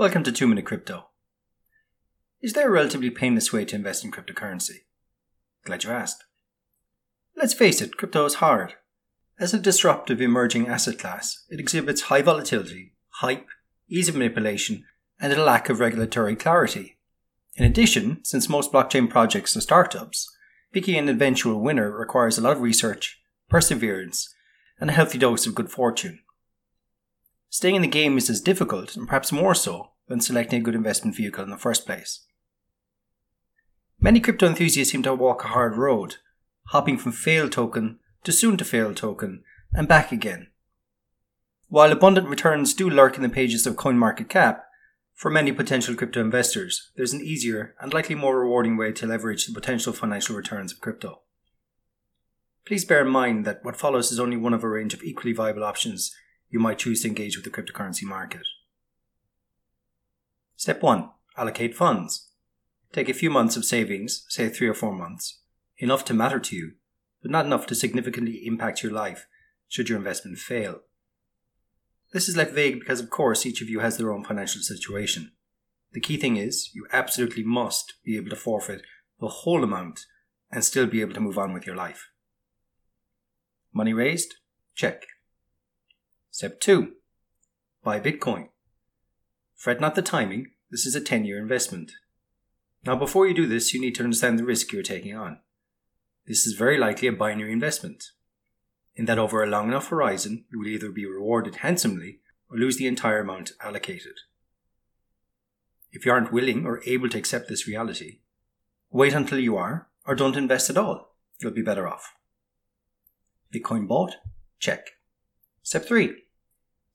Welcome to 2 Minute Crypto. Is there a relatively painless way to invest in cryptocurrency? Glad you asked. Let's face it, crypto is hard. As a disruptive emerging asset class, it exhibits high volatility, hype, ease of manipulation, and a lack of regulatory clarity. In addition, since most blockchain projects are startups, picking an eventual winner requires a lot of research, perseverance, and a healthy dose of good fortune. Staying in the game is as difficult, and perhaps more so, than selecting a good investment vehicle in the first place. Many crypto enthusiasts seem to walk a hard road, hopping from failed token to soon to fail token and back again. While abundant returns do lurk in the pages of CoinMarketCap, for many potential crypto investors, there's an easier and likely more rewarding way to leverage the potential financial returns of crypto. Please bear in mind that what follows is only one of a range of equally viable options you might choose to engage with the cryptocurrency market. Step 1 Allocate funds. Take a few months of savings, say three or four months, enough to matter to you, but not enough to significantly impact your life should your investment fail. This is left vague because, of course, each of you has their own financial situation. The key thing is, you absolutely must be able to forfeit the whole amount and still be able to move on with your life. Money raised? Check. Step 2 Buy Bitcoin. Fret not the timing, this is a 10 year investment. Now, before you do this, you need to understand the risk you're taking on. This is very likely a binary investment, in that over a long enough horizon, you will either be rewarded handsomely or lose the entire amount allocated. If you aren't willing or able to accept this reality, wait until you are, or don't invest at all. You'll be better off. Bitcoin bought? Check. Step 3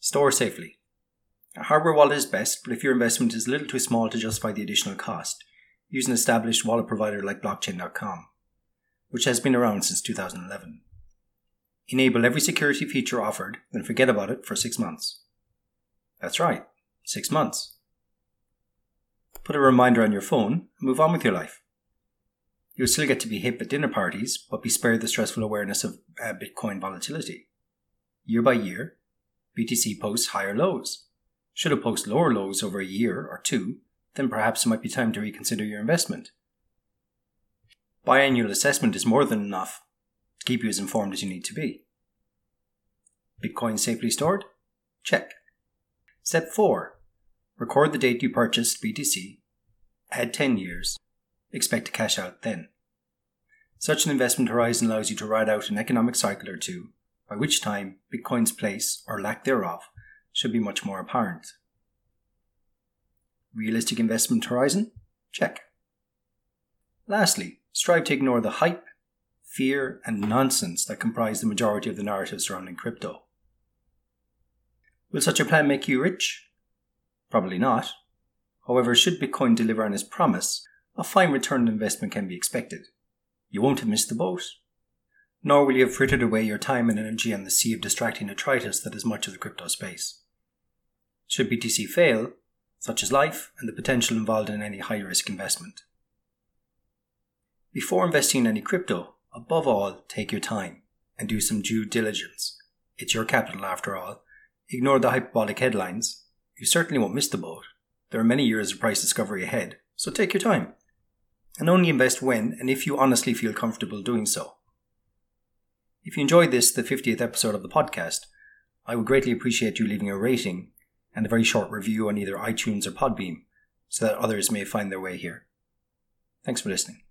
Store safely. A hardware wallet is best, but if your investment is a little too small to justify the additional cost, use an established wallet provider like blockchain.com, which has been around since 2011. Enable every security feature offered, then forget about it for six months. That's right, six months. Put a reminder on your phone and move on with your life. You'll still get to be hip at dinner parties, but be spared the stressful awareness of uh, Bitcoin volatility. Year by year, BTC posts higher lows. Should it post lower lows over a year or two, then perhaps it might be time to reconsider your investment. Biannual assessment is more than enough to keep you as informed as you need to be. Bitcoin safely stored? Check. Step 4. Record the date you purchased BTC, add 10 years, expect to cash out then. Such an investment horizon allows you to ride out an economic cycle or two by which time Bitcoin's place, or lack thereof, should be much more apparent. Realistic investment horizon? Check. Lastly, strive to ignore the hype, fear, and nonsense that comprise the majority of the narrative surrounding crypto. Will such a plan make you rich? Probably not. However, should Bitcoin deliver on its promise, a fine return on investment can be expected. You won't have missed the boat nor will you have frittered away your time and energy on the sea of distracting detritus that is much of the crypto space. Should BTC fail, such is life and the potential involved in any high risk investment. Before investing in any crypto, above all, take your time and do some due diligence. It's your capital after all. Ignore the hyperbolic headlines. You certainly won't miss the boat. There are many years of price discovery ahead, so take your time. And only invest when and if you honestly feel comfortable doing so. If you enjoyed this, the 50th episode of the podcast, I would greatly appreciate you leaving a rating and a very short review on either iTunes or Podbean so that others may find their way here. Thanks for listening.